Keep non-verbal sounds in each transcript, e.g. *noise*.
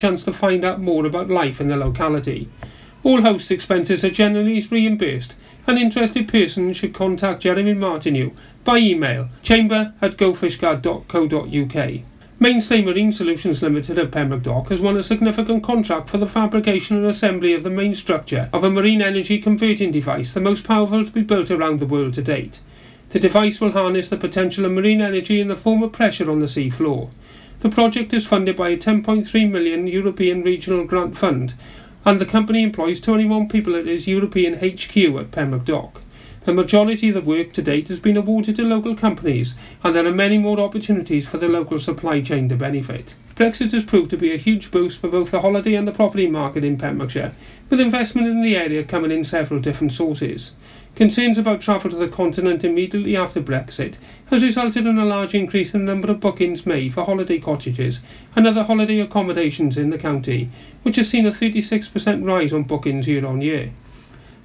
chance to find out more about life in the locality. All host expenses are generally reimbursed. An interested person should contact Jeremy Martineau by email chamber at gofishguard.co.uk. Mainstay Marine Solutions Limited of Pembroke Dock has won a significant contract for the fabrication and assembly of the main structure of a marine energy converting device, the most powerful to be built around the world to date. The device will harness the potential of marine energy in the form of pressure on the sea floor. The project is funded by a 10.3 million European Regional Grant Fund, and the company employs 21 people at its European HQ at Pembroke Dock. The majority of the work to date has been awarded to local companies, and there are many more opportunities for the local supply chain to benefit. Brexit has proved to be a huge boost for both the holiday and the property market in Pembrokeshire, with investment in the area coming in several different sources. Concerns about travel to the continent immediately after Brexit has resulted in a large increase in the number of bookings made for holiday cottages and other holiday accommodations in the county, which has seen a 36% rise on bookings year on year.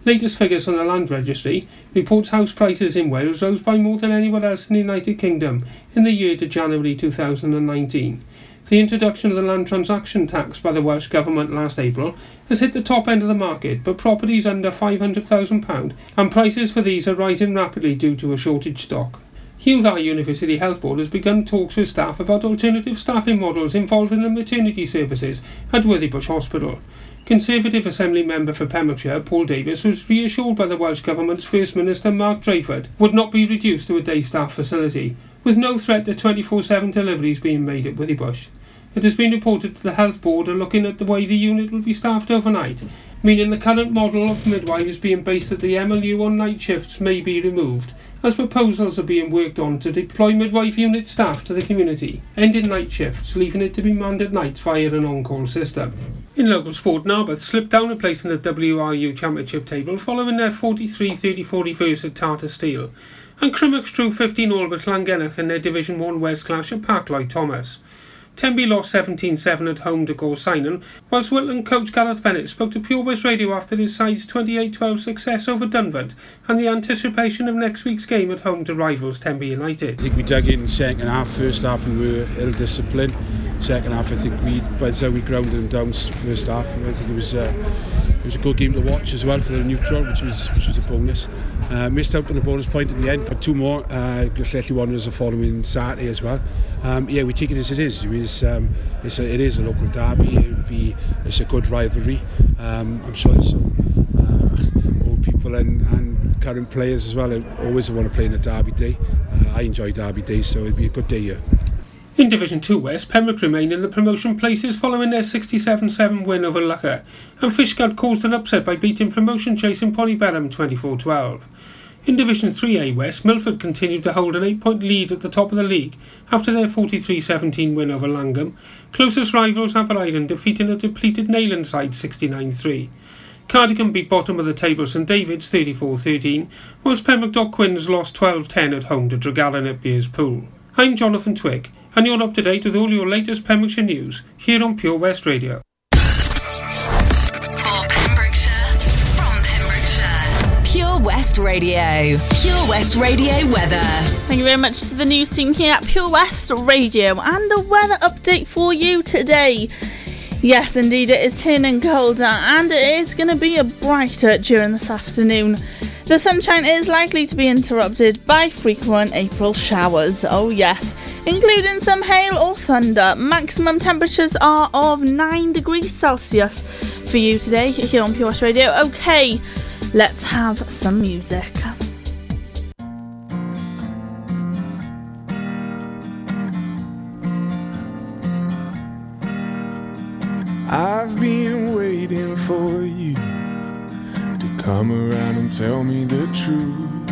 Latest figures from the Land Registry reports house prices in Wales rose by more than anywhere else in the United Kingdom in the year to January 2019. The introduction of the land transaction tax by the Welsh Government last April has hit the top end of the market, but properties under £500,000 and prices for these are rising rapidly due to a shortage stock. Hywel Dda University Health Board has begun talks with staff about alternative staffing models involved in the maternity services at Withybush Hospital. Conservative Assembly member for Pembrokeshire, Paul Davies, was reassured by the Welsh Government's First Minister Mark Drakeford would not be reduced to a day staff facility, with no threat to 24 7 deliveries being made at Withybush. It has been reported that the Health Board are looking at the way the unit will be staffed overnight, meaning the current model of midwives being based at the MLU on night shifts may be removed, as proposals are being worked on to deploy midwife unit staff to the community, ending night shifts, leaving it to be manned at nights via an on-call system. In local sport, Narberth slipped down a place in the WRU Championship table following their 43-34 reverse at Tata Steel, and Crymych drew 15 all with Llangennech in their Division 1 West clash at Park Lloyd Thomas. Tenby lost 17-7 at home to Gorseinon, whilst Whitland coach Gareth Bennett spoke to Pure West Radio after his side's 28-12 success over Dunford and the anticipation of next week's game at home to rivals Tenby United. I think we dug in second half, first half we were ill-disciplined. Second half I think we, by the time we grounded them down first half, I think it was uh, it was a good game to watch as well for the neutral, which was which was a bonus. Uh, missed out on the bonus point at the end, but two more. Uh, Glethley Wanderers are following Saturday as well. Um, yeah, we take it as it is. It's, um, it's a, it is a local derby. It would be it's a good rivalry. Um, I'm sure there's some uh, old people and, and current players as well. I always want to play in a derby day. Uh, I enjoy derby days, so it'd be a good day here. In Division 2 West, Pembroke remain in the promotion places following their 67-7 win over Loughor, and Fishguard caused an upset by beating promotion chasing Poribellum 24-12. In Division 3A West, Milford continued to hold an 8-point lead at the top of the league after their 43-17 win over Langham. Closest rivals Aberaeron defeating a depleted Neyland side 69-3. Cardigan beat bottom of the table St David's 34-13, whilst Pembroke Dock lost 12-10 at home to Tregaron at Bierspool. I'm Jonathan Twick and you're up to date with all your latest Pembrokeshire news here on Pure West Radio. For Pembrokeshire, from Pembrokeshire. Pure West Radio. Pure West Radio weather. Thank you very much to the news team here at Pure West Radio and the weather update for you today. Yes, indeed, it is turning colder and it is going to be a brighter during this afternoon. The sunshine is likely to be interrupted by frequent April showers. Oh, yes, including some hail or thunder. Maximum temperatures are of 9 degrees Celsius for you today here on Pure West Radio. Okay, let's have some music. I've been waiting for you to come around and tell me the truth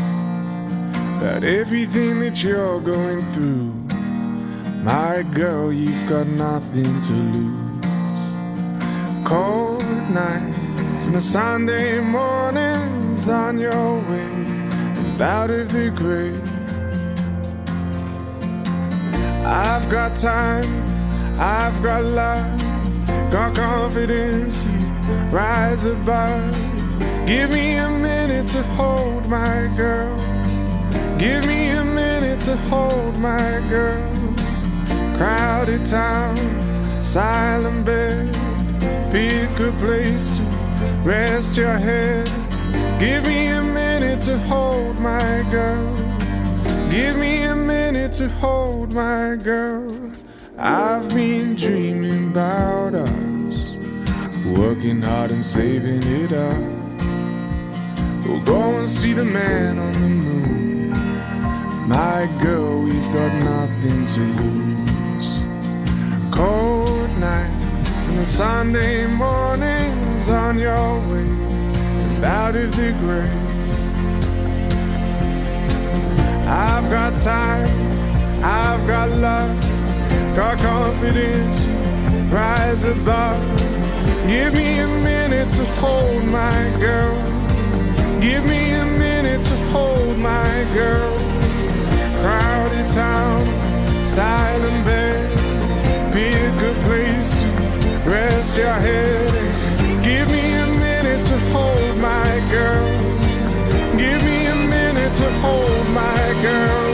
about everything that you're going through. My girl, you've got nothing to lose. Cold nights and the Sunday mornings on your way and out of the grave. I've got time, I've got love, got confidence, you rise above. Give me a minute to hold my girl. Give me a minute to hold my girl. Crowded town, silent bed. Pick a place to rest your head. Give me a minute to hold my girl. Give me a minute to hold my girl. I've been dreaming about us, working hard and saving it up. We'll go and see the man on the moon. My girl, we've got nothing to lose. Cold nights and Sunday mornings on your way out of the grave. I've got time, I've got love, got confidence, rise above. Give me a minute to hold my girl. Give me a minute to hold my girl. Crowded town, silent bed. Pick a good place to rest your head. Give me a minute to hold my girl. Give me a minute to hold my girl.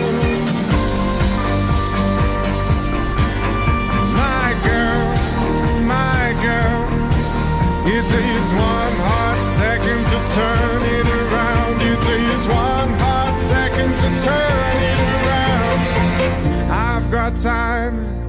My girl, my girl. It takes one hot second to turn it around. It takes one hot second to turn it around. I've got time,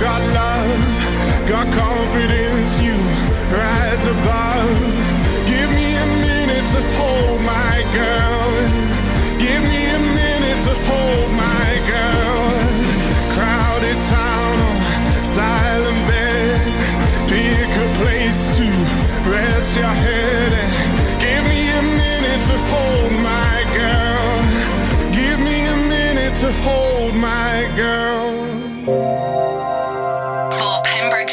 Got love, got confidence. You rise above. Give me a minute to hold my girl. Give me a minute to hold my girl. Crowded town, silent bed. Pick a place to rest your head. And Give me a minute to hold my girl. Give me a minute to hold my girl.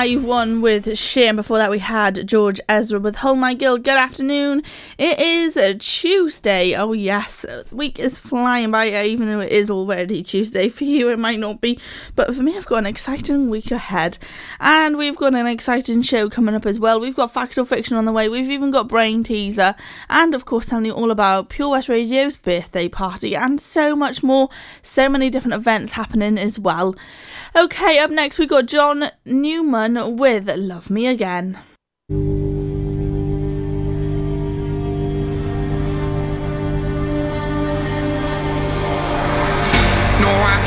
One won with Shane. Before that, we had George Ezra with Hold My Girl. Good afternoon. It is a Tuesday. Oh, yes. Week is flying by, uh, even though it is already Tuesday. For you, it might not be. But for me, I've got an exciting week ahead. And we've got an exciting show coming up as well. We've got Fact or Fiction on the way. We've even got Brain Teaser. And, of course, telling you all about Pure West Radio's birthday party and so much more. So many different events happening as well. Okay, up next we've got John Newman with Love Me Again.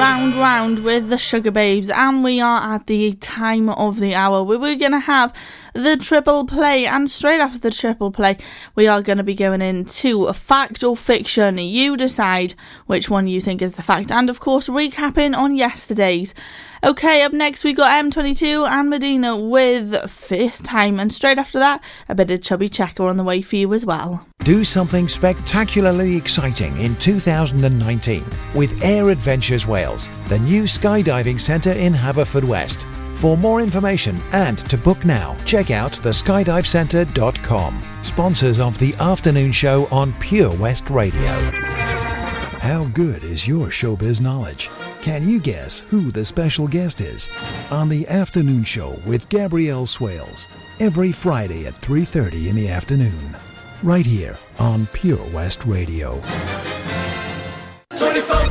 Round round with the Sugababes, and we are at the time of the hour where we're gonna have the triple play, and straight after the triple play, we are gonna be going into a fact or fiction. You decide which one you think is the fact, and of course, recapping on yesterday's. Okay, up next we got M22 and Medina with First Time, and straight after that, a bit of Chubby Checker on the way for you as well. Do something spectacularly exciting in 2019 with Air Adventures Wales, the new skydiving centre in Haverfordwest. For more information and to book now, check out theskydivecentre.com. Sponsors of the afternoon show on Pure West Radio. How good is your showbiz knowledge? Can you guess who the special guest is? On the afternoon show with Gabrielle Swales, every Friday at 3:30 in the afternoon. Right here on Pure West Radio. 24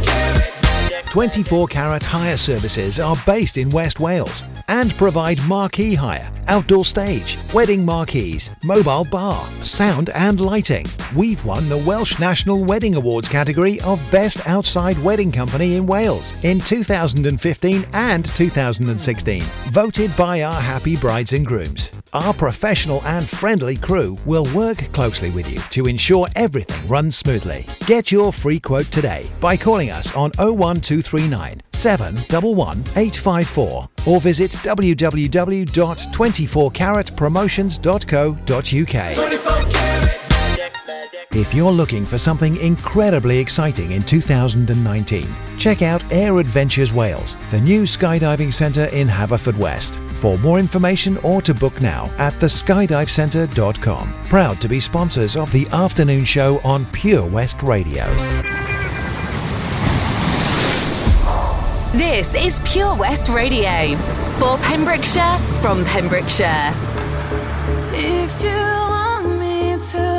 Carat Hire Services are based in West Wales and provide marquee hire, outdoor stage, wedding marquees, mobile bar, sound and lighting. We've won the Welsh National Wedding Awards category of Best Outside Wedding Company in Wales in 2015 and 2016, voted by our happy brides and grooms. Our professional and friendly crew will work closely with you to ensure everything runs smoothly. Get your free quote today by calling us on oh 01239 711 854 or visit www.24caratpromotions.co.uk. If you're looking for something incredibly exciting in 2019, check out Air Adventures Wales, the new skydiving centre in Haverfordwest. For more information or to book now at theskydivecentre.com. Proud to be sponsors of the afternoon show on Pure West Radio. This is Pure West Radio. For Pembrokeshire, from Pembrokeshire. If you want me to,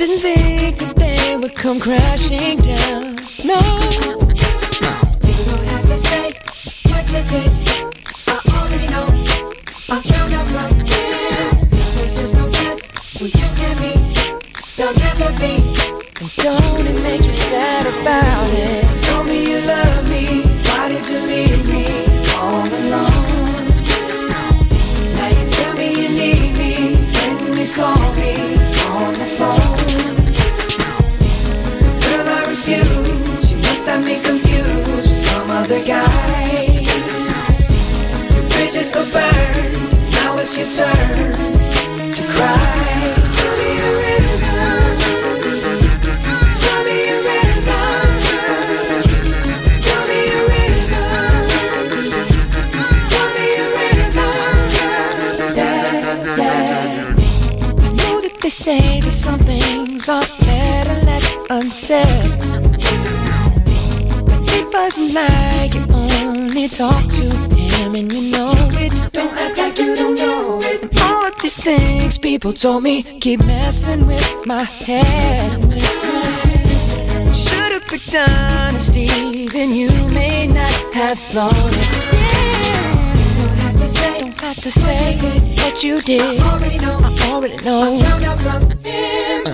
Didn't think that they would come crashing other guy. Bridges go burn. Now it's your turn to cry. Me a me a me a me a. Yeah, yeah. I know that they say that some things are better left unsaid. Talk to him and you know it. Don't act like you don't know it. And all of these things people told me keep messing with my head. Should've picked honesty, then you may not have thrown it. Don't have to say, don't have to say what you did. I already know. I already know.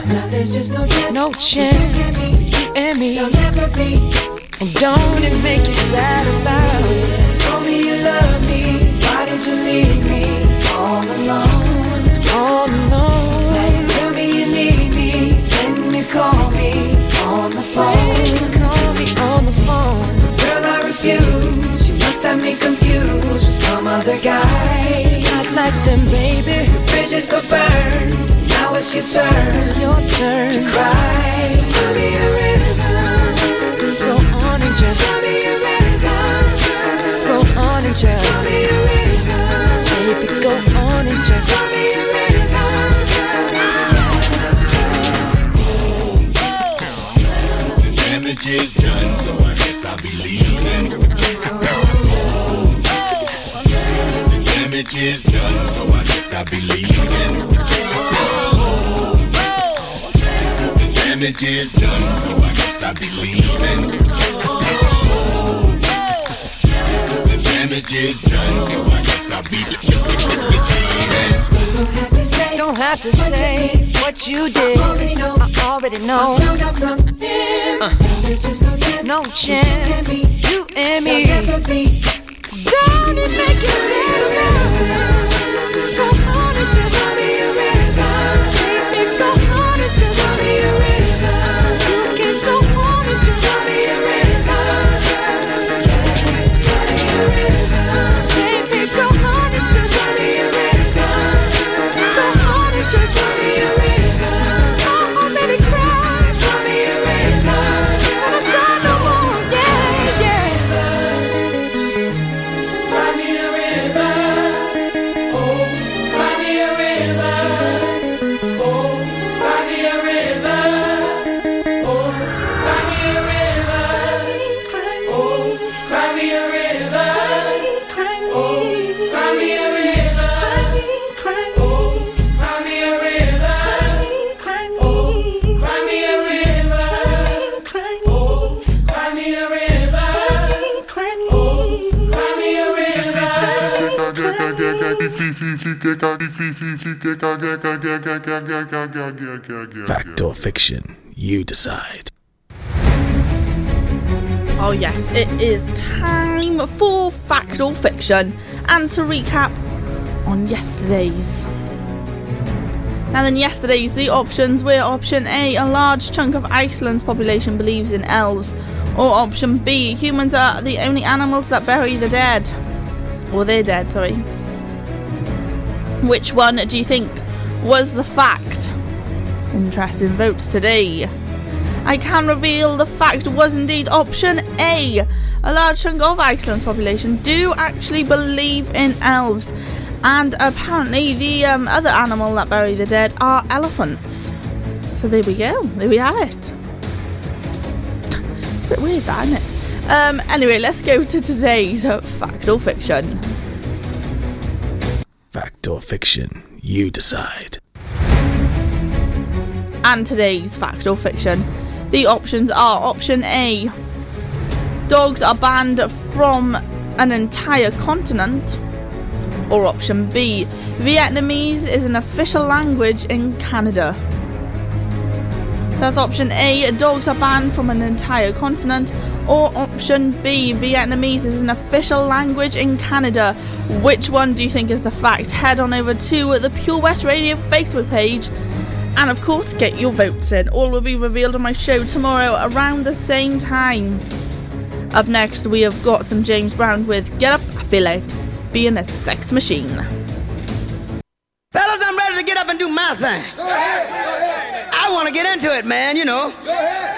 Now there's just no chance. No chance. You and me. There'll never be. And don't it make you sad about it? Told me you love me. Why did you leave me all alone? All alone. Now tell me you need me. When you call me on the phone. Call me on the phone. Girl, I refuse. You must have me confused with some other guy. Not like them, baby. Bridges go burn. Now it's your turn. It's your turn to cry. So tell me a rhythm. Go on and just tell me a rhythm. Go on and just tell me a rhythm. Baby, go on and just tell me a The damage is done, so I guess I'll be leaving. The damage is done, so I guess I'll be leaving. Damage is done, so I guess I'll be leaving. The damage is done, so I guess I'll be leaving. Don't have to say what you did. I already know. I already know. Uh, no chance. You and me. Don't it make you sad Fact or fiction, you decide. Oh, yes, it is time for fact or fiction. And to recap on yesterday's. Now, then, yesterday's, the options were option A, a large chunk of Iceland's population believes in elves, or option B, humans are the only animals that bury the dead. Or they're dead, sorry. Which one do you think was the fact? Interesting votes today. I can reveal the fact was indeed option A. A large chunk of Iceland's population do actually believe in elves, and apparently the um, other animal that bury the dead are elephants. So there we go. There we have it. It's a bit weird, that isn't it? Um, anyway, let's go to today's *laughs* fact or fiction. Fact or fiction, you decide. and today's fact or fiction. The options are option A dogs are banned from an entire continent, or option B Vietnamese is an official language in Canada. So that's option A dogs are banned from an entire continent, or option B Vietnamese is an official language in Canada. Which one do you think is the fact? Head on over to the Pure West Radio Facebook page and of course, get your votes in. All will be revealed on my show tomorrow around the same time. Up next, we have got some James Brown with Get Up, I Feel Like Being a Sex Machine. Fellas, I'm ready to get up and do my thing. I want to get into it, man, you know.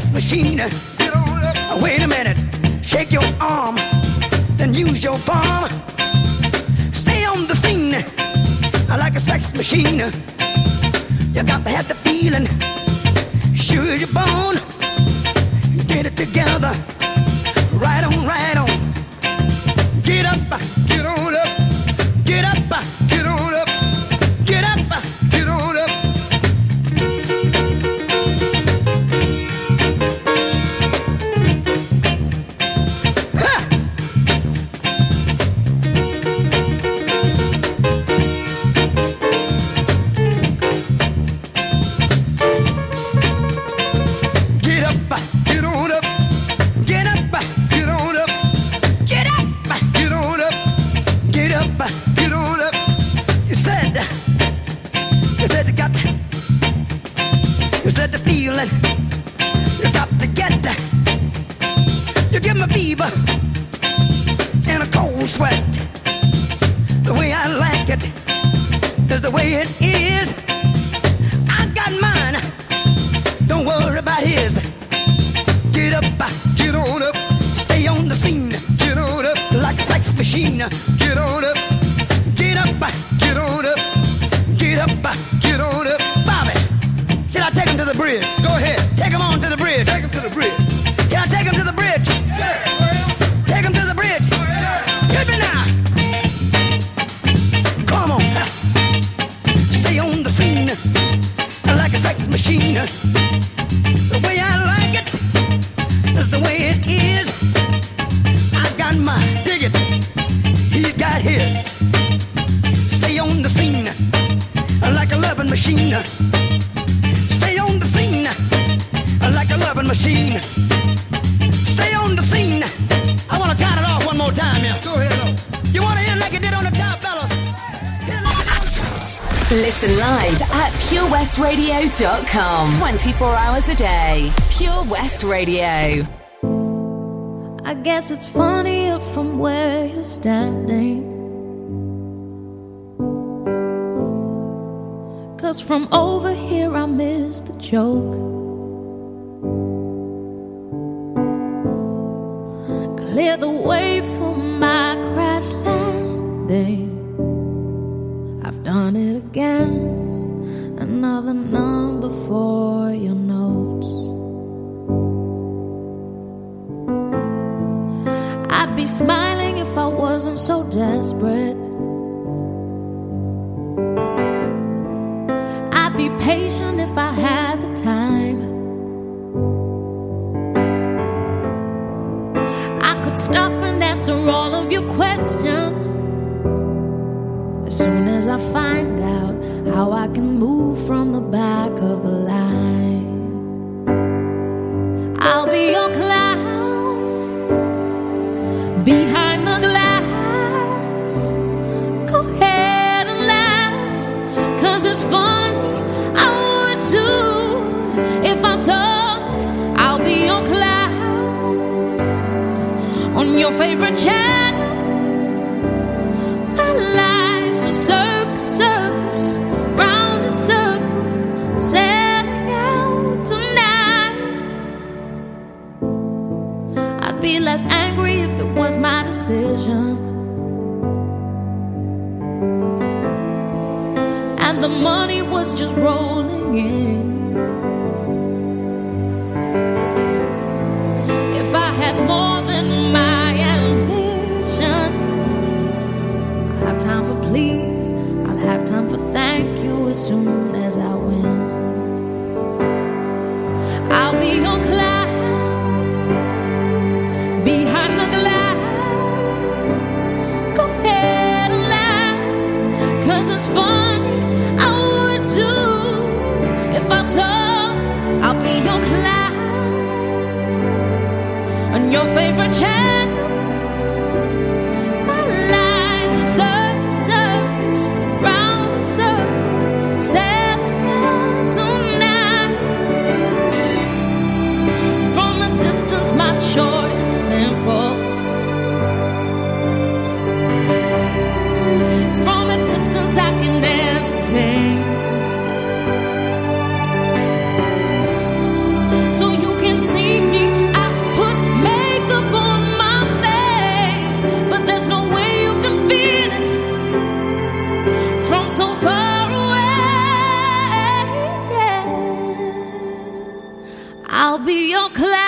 sex machine. Wait a minute, shake your arm, then use your palm. Stay on the scene like a sex machine. You got to have the feeling, sure your bone. Get it together, right on, right on. Get up. He's got his. Stay on the scene like a loving machine. Stay on the scene like a loving machine. Stay on the scene. I want to count it off one more time, yeah. Go ahead, You want to hit it like you did on the top, fellas? Listen live at purewestradio.com. 24 hours a day. Pure West Radio. I guess it's funnier from where you're standing. Cause from over here I miss the joke. Clear the way for my crash landing. I've done it again. Another number for your notes. I'd be smiling if I wasn't so desperate. Patient if I had the time. I could stop and answer all of your questions. As soon as I find out how I can move from the back of the line, I'll be your clown behind the glass. Go ahead and laugh, cause it's funny. Saw I'll be your clown on your favorite channel. My life's a circus, circus, round in circles, setting out tonight. I'd be less angry if it was my decision. And the money was just rolling favorite channel. Your class.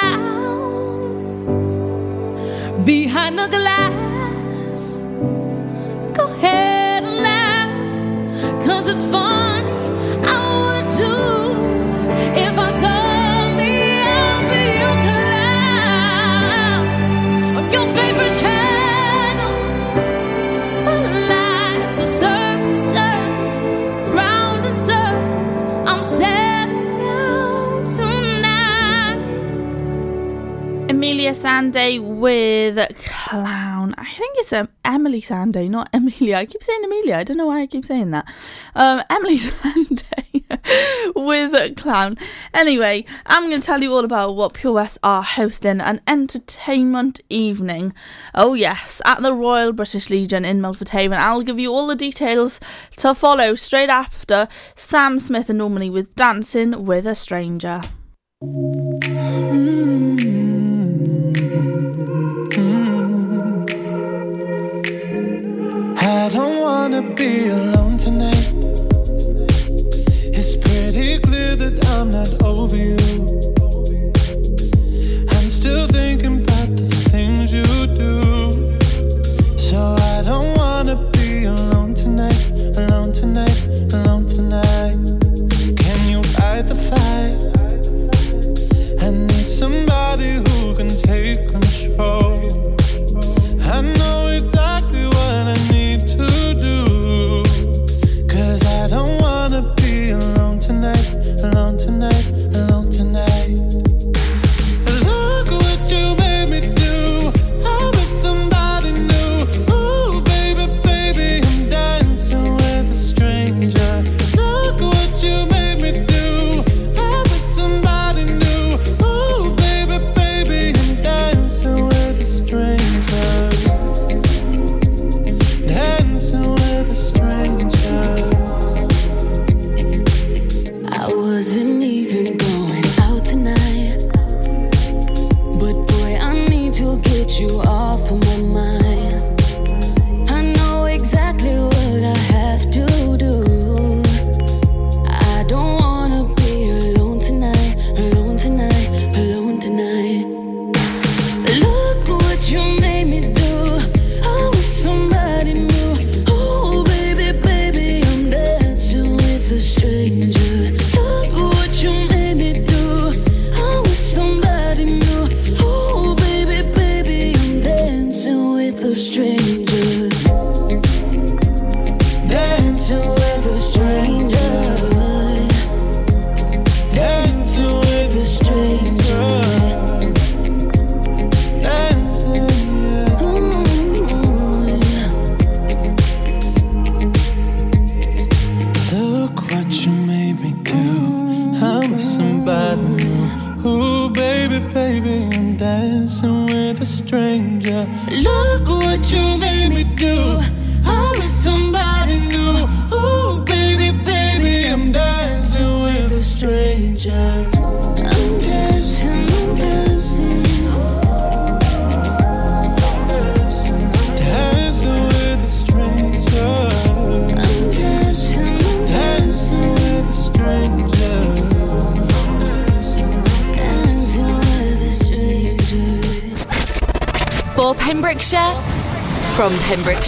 Sande with Clown. I think it's um, Emeli Sandé, not Amelia. I keep saying Amelia. I don't know why I keep saying that. Um, *laughs* Emeli Sandé with Clown. Anyway, I'm going to tell you all about what Pure West are hosting an entertainment evening. Oh, yes, at the Royal British Legion in Milford Haven. I'll give you all the details to follow straight after Sam Smith and Normani with Dancing with a Stranger. Mm-hmm. be alone tonight. It's pretty clear that I'm not over you. I'm still thinking about the things you do. So I don't wanna be alone tonight, alone tonight, alone tonight. Can you the? I need somebody who can take control. I know tonight, alone tonight.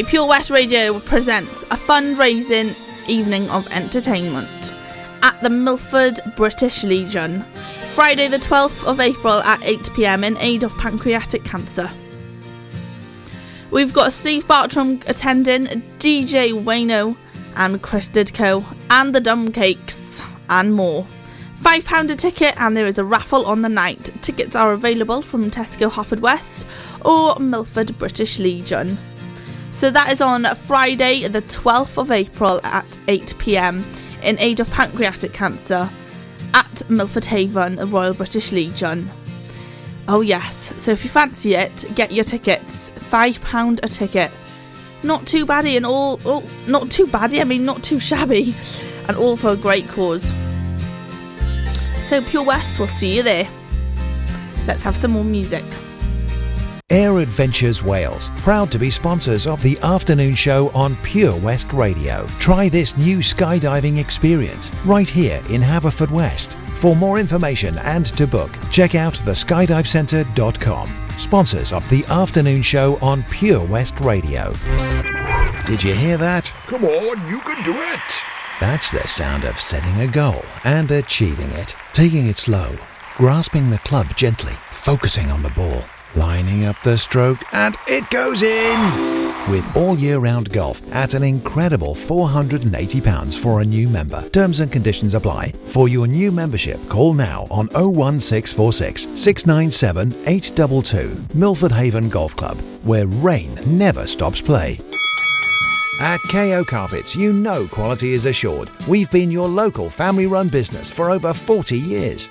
Okay, Pure West Radio presents a fundraising evening of entertainment at the Milford British Legion, Friday the 12th of April at 8 pm in aid of pancreatic cancer. We've got Steve Bartram attending, DJ Wayno and Chris Didco, and the Dumb Cakes, and more. £5 a ticket, and there is a raffle on the night. Tickets are available from Tesco Haverfordwest or Milford British Legion. So that is on Friday, the 12th of April at 8 pm in aid of pancreatic cancer at Milford Haven, the Royal British Legion. Oh, yes. So if you fancy it, get your tickets. £5 a ticket. Not too baddy and all. Oh, not too baddy, I mean, not too shabby. And all for a great cause. So, Pure West, we'll see you there. Let's have some more music. Air Adventures Wales, proud to be sponsors of the afternoon show on Pure West Radio. Try this new skydiving experience right here in Haverfordwest. For more information and to book, check out theskydivecentre.com. Sponsors of the afternoon show on Pure West Radio. Did you hear that? Come on, you can do it. That's the sound of setting a goal and achieving it. Taking it slow, grasping the club gently, focusing on the ball, lining up the stroke, and it goes in! With all year round golf at an incredible £480 for a new member. Terms and conditions apply. For your new membership, call now on 01646 697 822 Milford Haven Golf Club, where rain never stops play. At KO Carpets, you know quality is assured. We've been your local family run business for over 40 years.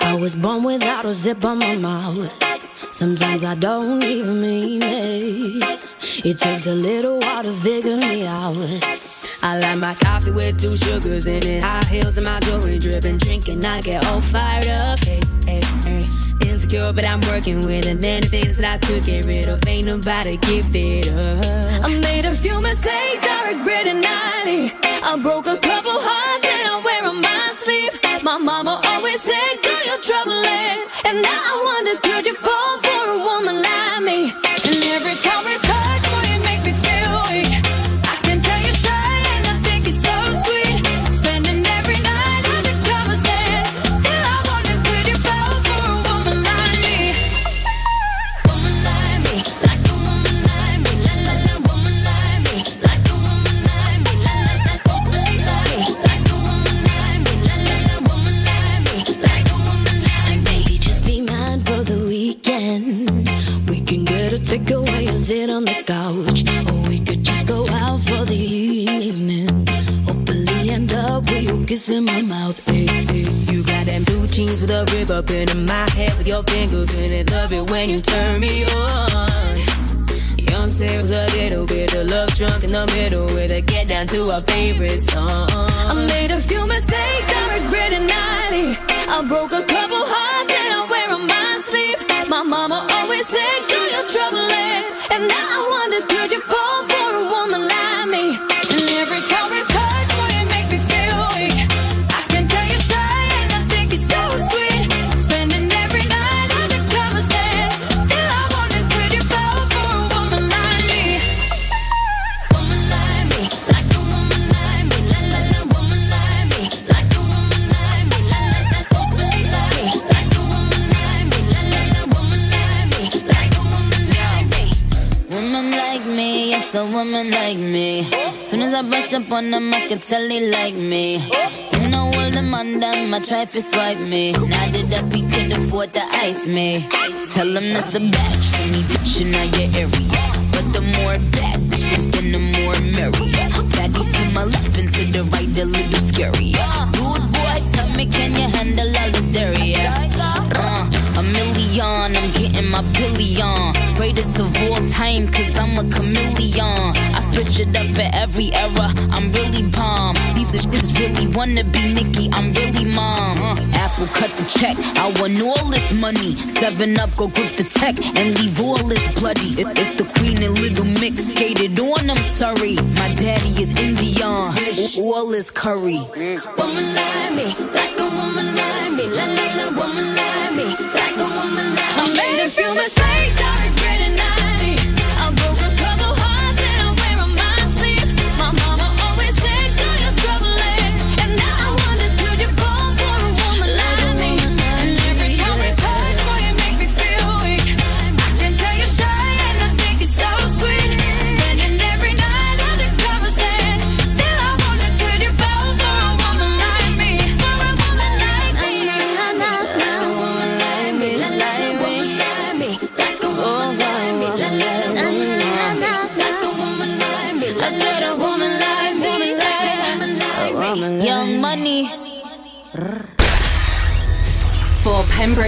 I was born without a zip on my mouth. Sometimes I don't even mean it. It takes a little while to figure me out. I like my coffee with two sugars in it. High heels and my jewelry dripping. Drinking, I get all fired up. Hey, hey, hey. Insecure, but I'm working with it. Many things that I could get rid of. Ain't nobody give it up. I made a few mistakes I regret it nightly. I broke a couple hearts and I wear on my said, "Do your troubling," and now I wonder, could you fall sit on the couch. Or we could just go out for the evening. Hopefully end up with you kissing my mouth. Hey, hey. You got them blue jeans with a rib up in my head with your fingers in it. Love it when you turn me on. Young Sarah with a little bit of love drunk in the middle with a get down to our favorite song. I made a few mistakes I regret it nightly. I broke a couple hearts and I wear on my sleeve. My mama always said, do your troubling. And now I wonder, could you woman like me. Soon as I brush up on them, I can tell they like me. You know all them man them try to swipe me. Now that up he could afford to ice me. Tell him that's a batch for me, bitch in your area. But the more bad bitch we spend, the more merry. Baddies to my left and to the right, a little scary. Dude, boy, tell me, can you handle all this dairy? Uh, I'm getting my billion. Greatest of all time, cause I'm a chameleon. I switch it up for every era, I'm really bomb. These the shits really wanna be Nicki, I'm really mom. Uh, Apple cut the check, I want all this money. Seven up, go grip the tech and leave all this bloody. It- it's the queen and little mix skated on, I'm sorry. My daddy is Indian, all this curry. Woman like me, like a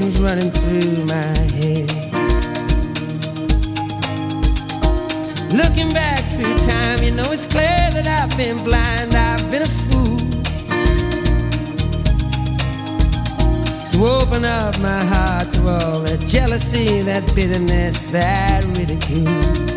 Running through my head. Looking back through time, you know it's clear that I've been blind, I've been a fool. To open up my heart to all that jealousy, that bitterness, that ridicule.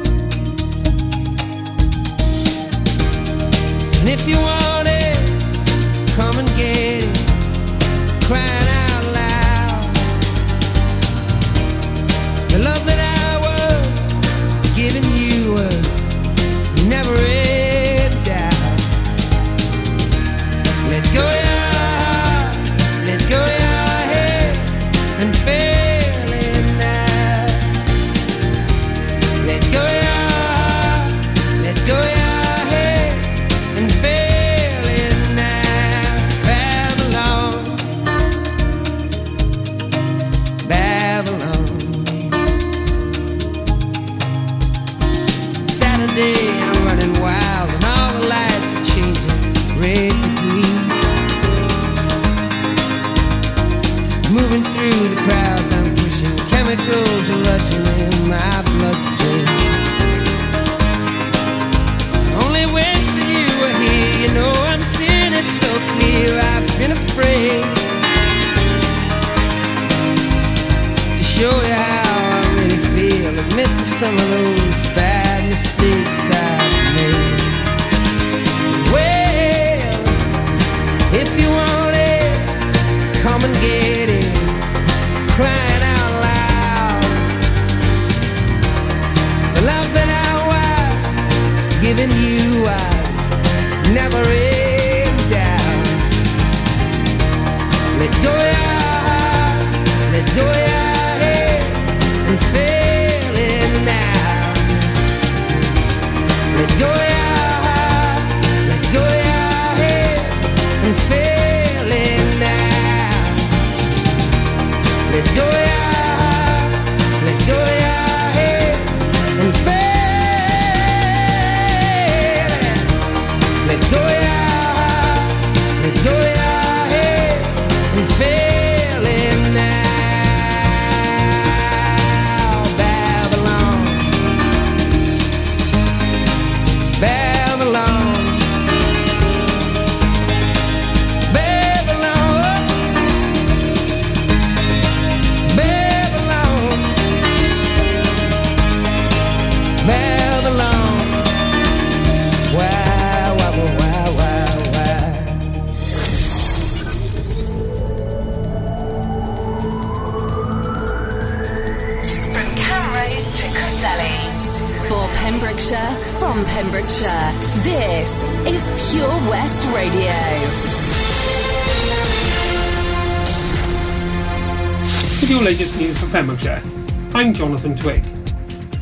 Jonathan Twig.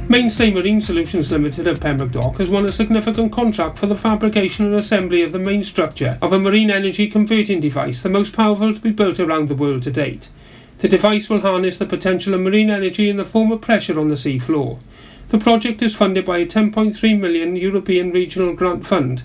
Mainstay Marine Solutions Limited at Pembroke Dock has won a significant contract for the fabrication and assembly of the main structure of a marine energy converting device, the most powerful to be built around the world to date. The device will harness the potential of marine energy in the form of pressure on the sea floor. The project is funded by a 10.3 million European Regional Grant Fund,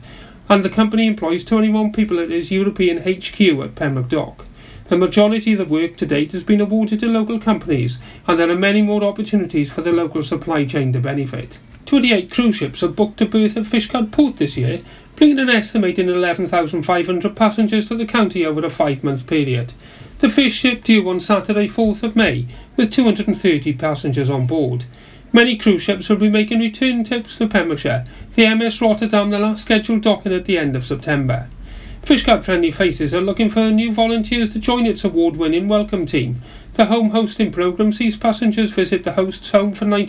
and the company employs 21 people at its European HQ at Pembroke Dock. The majority of the work to date has been awarded to local companies, and there are many more opportunities for the local supply chain to benefit. 28 cruise ships are booked to berth at Fishguard Port this year, bringing an estimated 11,500 passengers to the county over a five month period. The first ship due on Saturday, 4th of May, with 230 passengers on board. Many cruise ships will be making return trips to Pembrokeshire, the MS Rotterdam the last scheduled docking at the end of September. Fishguard Friendly Faces are looking for new volunteers to join its award winning welcome team. The home hosting programme sees passengers visit the host's home for 90